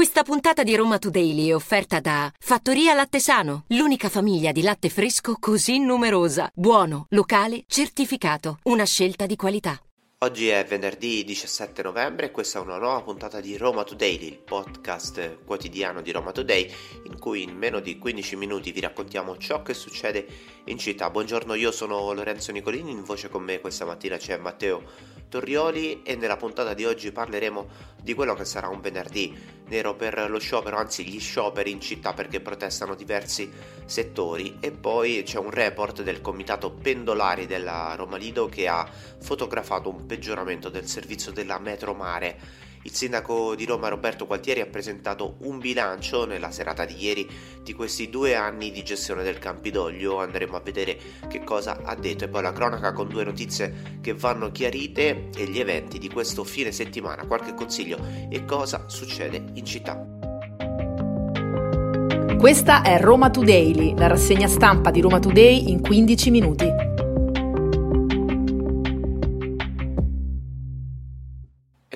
Questa puntata di Roma Today è offerta da Fattoria Latte Sano, l'unica famiglia di latte fresco così numerosa. Buono, locale, certificato. Una scelta di qualità. Oggi è venerdì 17 novembre e questa è una nuova puntata di Roma Today, il podcast quotidiano di Roma Today, in cui in meno di 15 minuti vi raccontiamo ciò che succede in città. Buongiorno, io sono Lorenzo Nicolini, in voce con me questa mattina c'è Matteo Torrioli e nella puntata di oggi parleremo di quello che sarà un venerdì nero per lo sciopero, anzi gli scioperi in città perché protestano diversi settori. E poi c'è un report del comitato pendolari della Roma Lido che ha fotografato un peggioramento del servizio della metro mare il sindaco di Roma Roberto Gualtieri ha presentato un bilancio nella serata di ieri di questi due anni di gestione del Campidoglio. Andremo a vedere che cosa ha detto e poi la cronaca con due notizie che vanno chiarite e gli eventi di questo fine settimana, qualche consiglio e cosa succede in città. Questa è Roma Today, la rassegna stampa di Roma Today in 15 minuti.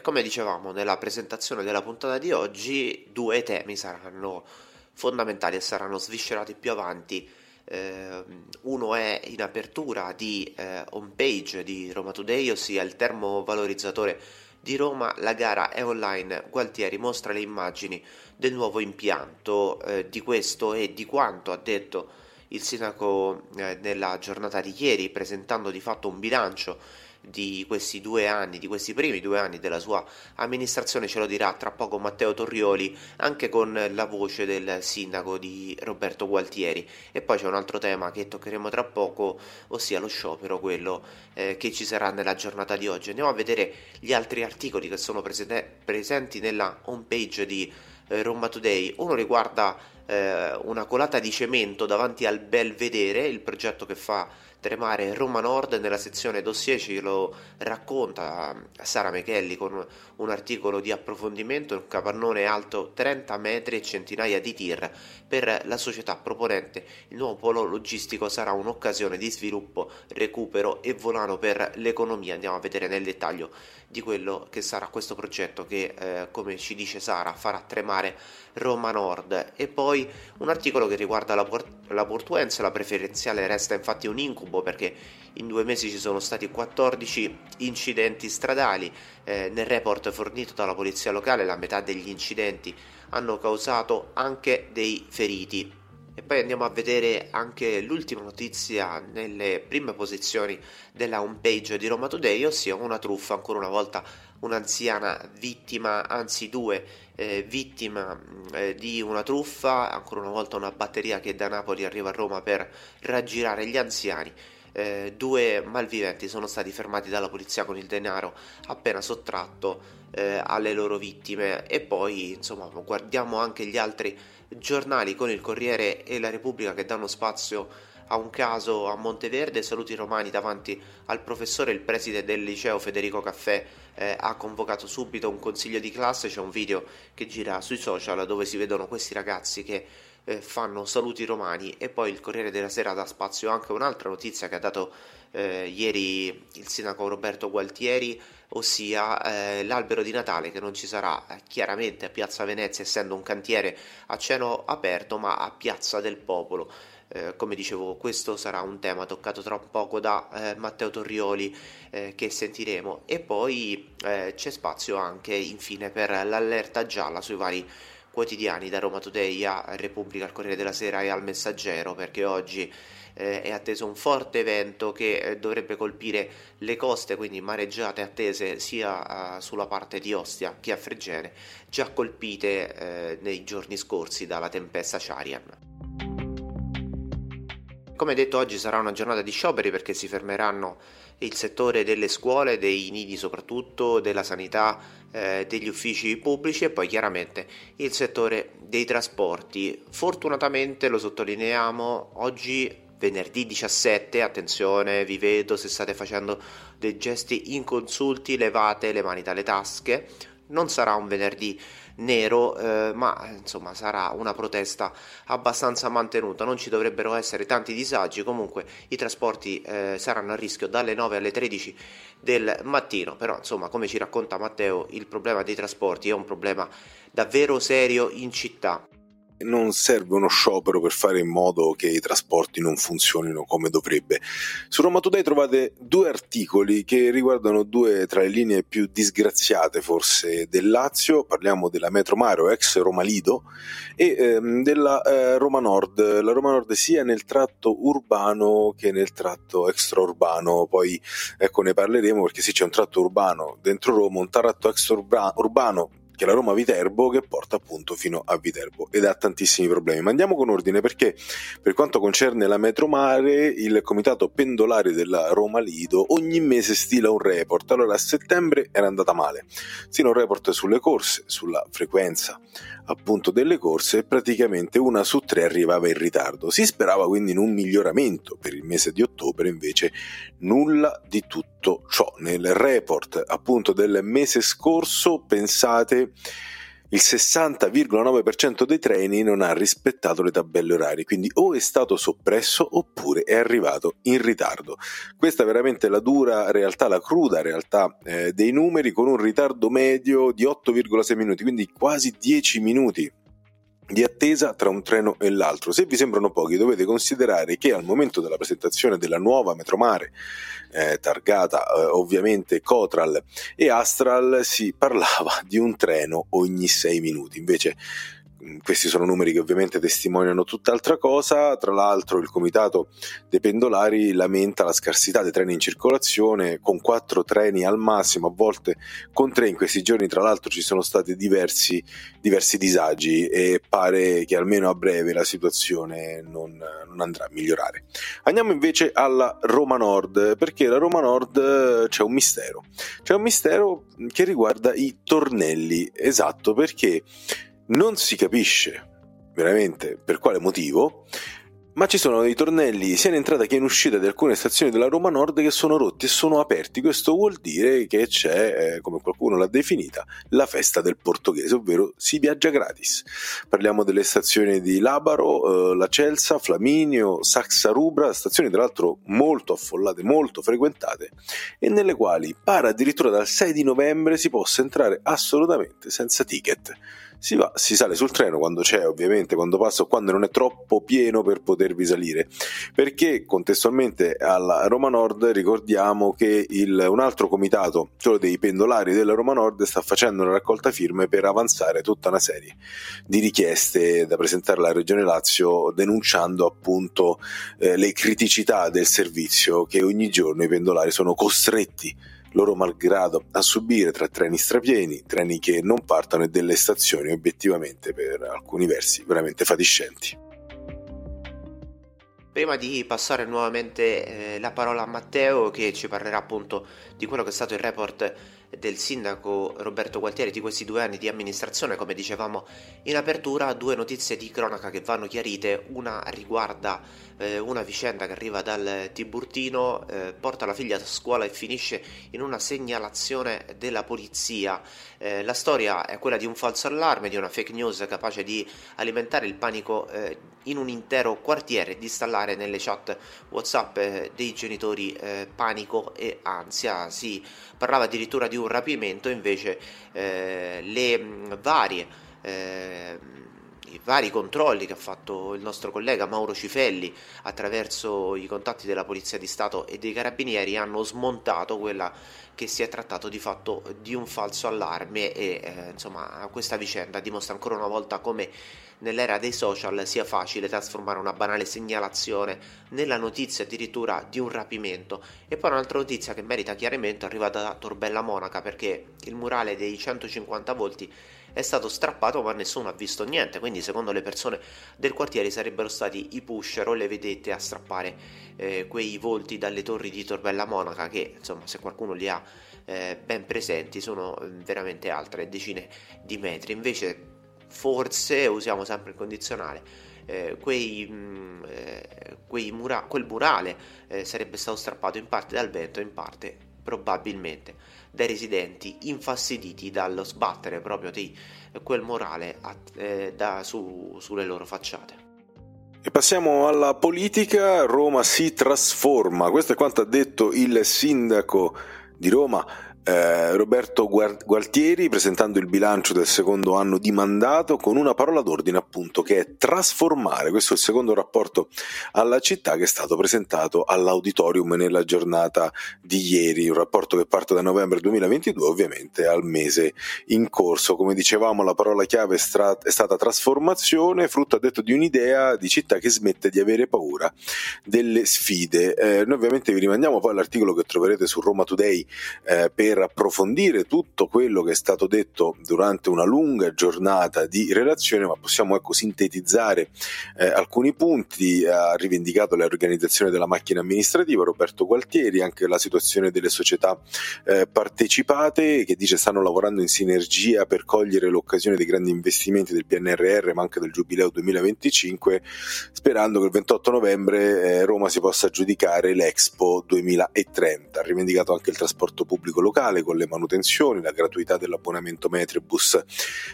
Come dicevamo nella presentazione della puntata di oggi, due temi saranno fondamentali e saranno sviscerati più avanti. Eh, uno è in apertura di eh, homepage di Roma Today, ossia il termovalorizzatore di Roma. La gara è online. Gualtieri mostra le immagini del nuovo impianto. Eh, di questo e di quanto ha detto il sindaco eh, nella giornata di ieri, presentando di fatto un bilancio di questi due anni, di questi primi due anni della sua amministrazione, ce lo dirà tra poco Matteo Torrioli, anche con la voce del sindaco di Roberto Gualtieri. E poi c'è un altro tema che toccheremo tra poco, ossia lo sciopero, quello eh, che ci sarà nella giornata di oggi. Andiamo a vedere gli altri articoli che sono presente, presenti nella homepage di eh, Roma Today. Uno riguarda eh, una colata di cemento davanti al Belvedere, il progetto che fa tremare Roma Nord nella sezione dossier ce lo racconta Sara Mechelli con un articolo di approfondimento, un capannone alto 30 metri e centinaia di tir per la società proponente. Il nuovo polo logistico sarà un'occasione di sviluppo, recupero e volano per l'economia. Andiamo a vedere nel dettaglio di quello che sarà questo progetto che, eh, come ci dice Sara, farà tremare Roma Nord. E poi un articolo che riguarda la, port- la Portuense, la preferenziale resta infatti un incubo perché in due mesi ci sono stati 14 incidenti stradali. Eh, nel report fornito dalla polizia locale la metà degli incidenti hanno causato anche dei feriti. E poi andiamo a vedere anche l'ultima notizia nelle prime posizioni della homepage di Roma Today, ossia una truffa, ancora una volta un'anziana vittima, anzi due eh, vittime eh, di una truffa, ancora una volta una batteria che da Napoli arriva a Roma per raggirare gli anziani. Eh, due malviventi sono stati fermati dalla polizia con il denaro appena sottratto eh, alle loro vittime. E poi insomma guardiamo anche gli altri giornali con il Corriere e la Repubblica che danno spazio a un caso a Monteverde, saluti romani davanti al professore, il preside del liceo Federico Caffè eh, ha convocato subito un consiglio di classe, c'è un video che gira sui social dove si vedono questi ragazzi che eh, fanno saluti romani e poi il Corriere della Sera dà spazio anche a un'altra notizia che ha dato eh, ieri il sindaco Roberto Gualtieri, ossia eh, l'albero di Natale che non ci sarà eh, chiaramente a Piazza Venezia essendo un cantiere a cielo aperto ma a Piazza del Popolo. Eh, come dicevo, questo sarà un tema toccato tra poco da eh, Matteo Torrioli eh, che sentiremo e poi eh, c'è spazio anche infine per l'allerta gialla sui vari quotidiani da Roma Today a Repubblica, al Corriere della Sera e al Messaggero perché oggi eh, è atteso un forte evento che eh, dovrebbe colpire le coste, quindi mareggiate attese sia uh, sulla parte di Ostia che a Fregene, già colpite eh, nei giorni scorsi dalla tempesta Charian. Come detto oggi sarà una giornata di scioperi perché si fermeranno il settore delle scuole, dei nidi soprattutto, della sanità, eh, degli uffici pubblici e poi chiaramente il settore dei trasporti. Fortunatamente lo sottolineiamo, oggi venerdì 17, attenzione, vi vedo se state facendo dei gesti inconsulti, levate le mani dalle tasche. Non sarà un venerdì nero, eh, ma insomma sarà una protesta abbastanza mantenuta, non ci dovrebbero essere tanti disagi, comunque i trasporti eh, saranno a rischio dalle 9 alle 13 del mattino, però insomma come ci racconta Matteo il problema dei trasporti è un problema davvero serio in città non serve uno sciopero per fare in modo che i trasporti non funzionino come dovrebbe. Su Roma Today trovate due articoli che riguardano due tra le linee più disgraziate forse del Lazio, parliamo della Metro Maro ex Roma Lido e ehm, della eh, Roma Nord, la Roma Nord sia nel tratto urbano che nel tratto extraurbano, poi ecco ne parleremo perché sì c'è un tratto urbano dentro Roma, un tratto extraurbano che è la Roma Viterbo che porta appunto fino a Viterbo ed ha tantissimi problemi. Ma andiamo con ordine perché per quanto concerne la Metromare il comitato pendolare della Roma Lido ogni mese stila un report. Allora a settembre era andata male. Stila un report sulle corse, sulla frequenza appunto delle corse e praticamente una su tre arrivava in ritardo. Si sperava quindi in un miglioramento per il mese di ottobre, invece nulla di tutto ciò. Nel report appunto del mese scorso, pensate il 60,9% dei treni non ha rispettato le tabelle orarie, quindi o è stato soppresso oppure è arrivato in ritardo. Questa è veramente la dura realtà, la cruda realtà eh, dei numeri con un ritardo medio di 8,6 minuti, quindi quasi 10 minuti di attesa tra un treno e l'altro. Se vi sembrano pochi, dovete considerare che al momento della presentazione della nuova Metromare, eh, targata eh, ovviamente Cotral e Astral, si parlava di un treno ogni 6 minuti. Invece questi sono numeri che ovviamente testimoniano tutt'altra cosa, tra l'altro il comitato dei pendolari lamenta la scarsità dei treni in circolazione con quattro treni al massimo, a volte con tre. In questi giorni tra l'altro ci sono stati diversi, diversi disagi e pare che almeno a breve la situazione non, non andrà a migliorare. Andiamo invece alla Roma Nord, perché la Roma Nord c'è un mistero, c'è un mistero che riguarda i tornelli, esatto perché non si capisce veramente per quale motivo, ma ci sono dei tornelli sia in entrata che in uscita di alcune stazioni della Roma Nord che sono rotti e sono aperti. Questo vuol dire che c'è, eh, come qualcuno l'ha definita, la festa del portoghese, ovvero si viaggia gratis. Parliamo delle stazioni di Labaro, eh, La Celsa, Flaminio, Saxa Rubra, stazioni tra l'altro molto affollate, molto frequentate e nelle quali pare addirittura dal 6 di novembre si possa entrare assolutamente senza ticket si, va, si sale sul treno quando c'è, ovviamente, quando passa o quando non è troppo pieno per potervi salire. Perché contestualmente alla Roma Nord ricordiamo che il, un altro comitato, quello dei pendolari della Roma Nord, sta facendo una raccolta firme per avanzare tutta una serie di richieste da presentare alla Regione Lazio denunciando appunto eh, le criticità del servizio che ogni giorno i pendolari sono costretti loro malgrado a subire tra treni strapieni, treni che non partono e delle stazioni obiettivamente per alcuni versi veramente fatiscenti. Prima di passare nuovamente eh, la parola a Matteo che ci parlerà appunto di quello che è stato il report del sindaco Roberto Gualtieri di questi due anni di amministrazione, come dicevamo in apertura, due notizie di cronaca che vanno chiarite, una riguarda eh, una vicenda che arriva dal Tiburtino, eh, porta la figlia a scuola e finisce in una segnalazione della polizia. Eh, la storia è quella di un falso allarme, di una fake news capace di alimentare il panico eh, in un intero quartiere e di installare nelle chat WhatsApp eh, dei genitori eh, panico e ansia. Si parlava addirittura di un rapimento, invece le mh, varie vari controlli che ha fatto il nostro collega Mauro Cifelli attraverso i contatti della Polizia di Stato e dei Carabinieri hanno smontato quella che si è trattato di fatto di un falso allarme e eh, insomma questa vicenda dimostra ancora una volta come nell'era dei social sia facile trasformare una banale segnalazione nella notizia addirittura di un rapimento. E poi un'altra notizia che merita chiarimento è arrivata da Torbella Monaca perché il murale dei 150 volti è stato strappato ma nessuno ha visto niente, quindi secondo le persone del quartiere sarebbero stati i pusher o le vedette a strappare eh, quei volti dalle torri di Torbella Monaca che insomma se qualcuno li ha eh, ben presenti sono eh, veramente altre decine di metri, invece forse usiamo sempre il condizionale eh, quei, mh, mm, eh, quei mura- quel murale eh, sarebbe stato strappato in parte dal vento in parte probabilmente dai residenti infastiditi dallo sbattere proprio di quel morale a, eh, da, su, sulle loro facciate. E passiamo alla politica, Roma si trasforma, questo è quanto ha detto il sindaco di Roma eh, Roberto Gualtieri presentando il bilancio del secondo anno di mandato con una parola d'ordine appunto che è trasformare, questo è il secondo rapporto alla città che è stato presentato all'auditorium nella giornata di ieri, un rapporto che parte da novembre 2022 ovviamente al mese in corso, come dicevamo la parola chiave è, stata trasformazione, frutto detto di un'idea di città che smette di avere paura delle sfide, eh, noi ovviamente vi rimandiamo poi all'articolo che troverete su Roma Today eh, per per approfondire tutto quello che è stato detto durante una lunga giornata di relazione, ma possiamo ecco, sintetizzare eh, alcuni punti. Ha rivendicato le organizzazioni della macchina amministrativa Roberto Gualtieri, anche la situazione delle società eh, partecipate che dice stanno lavorando in sinergia per cogliere l'occasione dei grandi investimenti del PNRR, ma anche del Giubileo 2025, sperando che il 28 novembre eh, Roma si possa aggiudicare l'Expo 2030. Ha rivendicato anche il trasporto pubblico locale locale con le manutenzioni, la gratuità dell'abbonamento Metrobus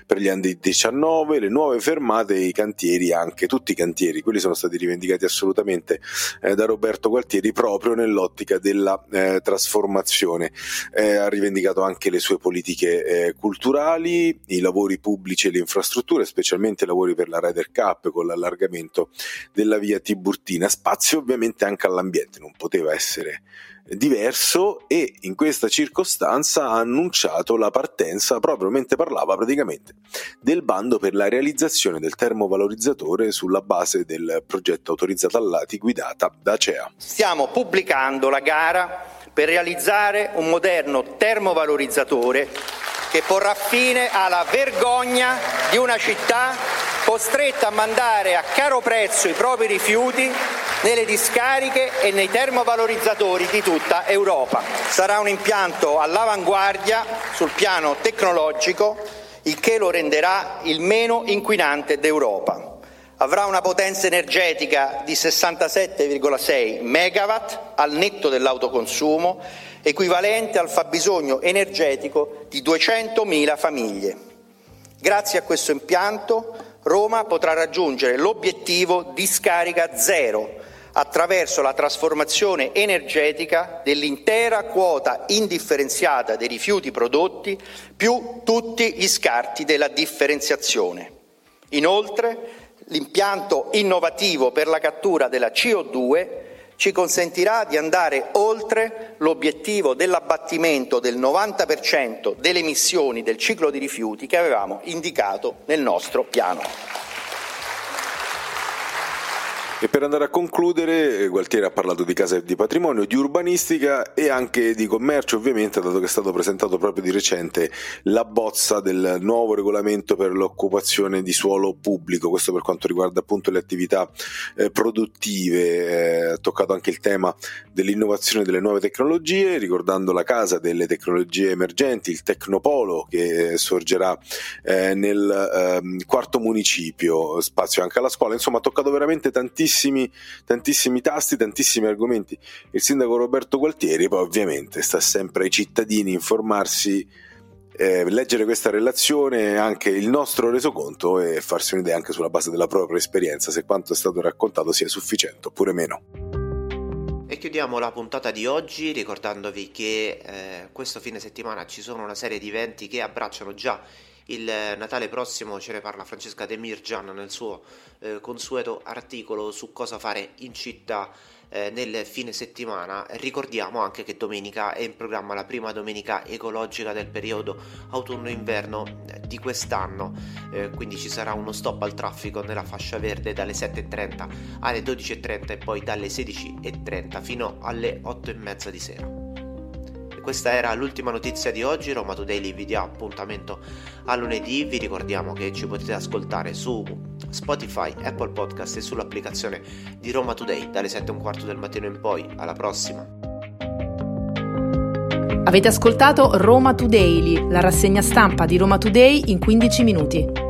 per gli anni 19, le nuove fermate e i cantieri, anche tutti i cantieri, quelli sono stati rivendicati assolutamente eh, da Roberto Gualtieri proprio nell'ottica della eh, trasformazione. Eh, ha rivendicato anche le sue politiche eh, culturali, i lavori pubblici e le infrastrutture, specialmente i lavori per la Ryder Cup con l'allargamento della via Tiburtina, spazio ovviamente anche all'ambiente, non poteva essere diverso e in questa circostanza ha annunciato la partenza proprio mentre parlava praticamente del bando per la realizzazione del termovalorizzatore sulla base del progetto autorizzato all'ATI guidata da CEA. Stiamo pubblicando la gara per realizzare un moderno termovalorizzatore che porrà fine alla vergogna di una città costretta a mandare a caro prezzo i propri rifiuti nelle discariche e nei termovalorizzatori di tutta Europa. Sarà un impianto all'avanguardia sul piano tecnologico, il che lo renderà il meno inquinante d'Europa. Avrà una potenza energetica di 67,6 megawatt al netto dell'autoconsumo, equivalente al fabbisogno energetico di 200.000 famiglie. Grazie a questo impianto Roma potrà raggiungere l'obiettivo di scarica zero attraverso la trasformazione energetica dell'intera quota indifferenziata dei rifiuti prodotti più tutti gli scarti della differenziazione. Inoltre, l'impianto innovativo per la cattura della CO2 ci consentirà di andare oltre l'obiettivo dell'abbattimento del 90% delle emissioni del ciclo di rifiuti che avevamo indicato nel nostro piano. E per andare a concludere, eh, Gualtieri ha parlato di casa e di patrimonio, di urbanistica e anche di commercio, ovviamente, dato che è stato presentato proprio di recente la bozza del nuovo regolamento per l'occupazione di suolo pubblico, questo per quanto riguarda appunto le attività eh, produttive, eh, ha toccato anche il tema dell'innovazione delle nuove tecnologie, ricordando la casa delle tecnologie emergenti, il Tecnopolo che eh, sorgerà eh, nel ehm, quarto municipio, spazio anche alla scuola, insomma ha toccato veramente tantissimo tantissimi, tantissimi tasti, tantissimi argomenti. Il sindaco Roberto Gualtieri poi ovviamente sta sempre ai cittadini informarsi, eh, leggere questa relazione, anche il nostro resoconto e farsi un'idea anche sulla base della propria esperienza se quanto è stato raccontato sia sufficiente oppure meno. E chiudiamo la puntata di oggi ricordandovi che eh, questo fine settimana ci sono una serie di eventi che abbracciano già il Natale prossimo ce ne parla Francesca De Mirjan nel suo eh, consueto articolo su cosa fare in città eh, nel fine settimana. Ricordiamo anche che domenica è in programma la prima domenica ecologica del periodo autunno-inverno eh, di quest'anno, eh, quindi ci sarà uno stop al traffico nella fascia verde dalle 7.30 alle 12.30 e poi dalle 16.30 fino alle 8.30 di sera. Questa era l'ultima notizia di oggi, Roma Today vi dia appuntamento a lunedì, vi ricordiamo che ci potete ascoltare su Spotify, Apple Podcast e sull'applicazione di Roma Today dalle 7 e un quarto del mattino in poi, alla prossima! Avete ascoltato Roma Today, la rassegna stampa di Roma Today in 15 minuti.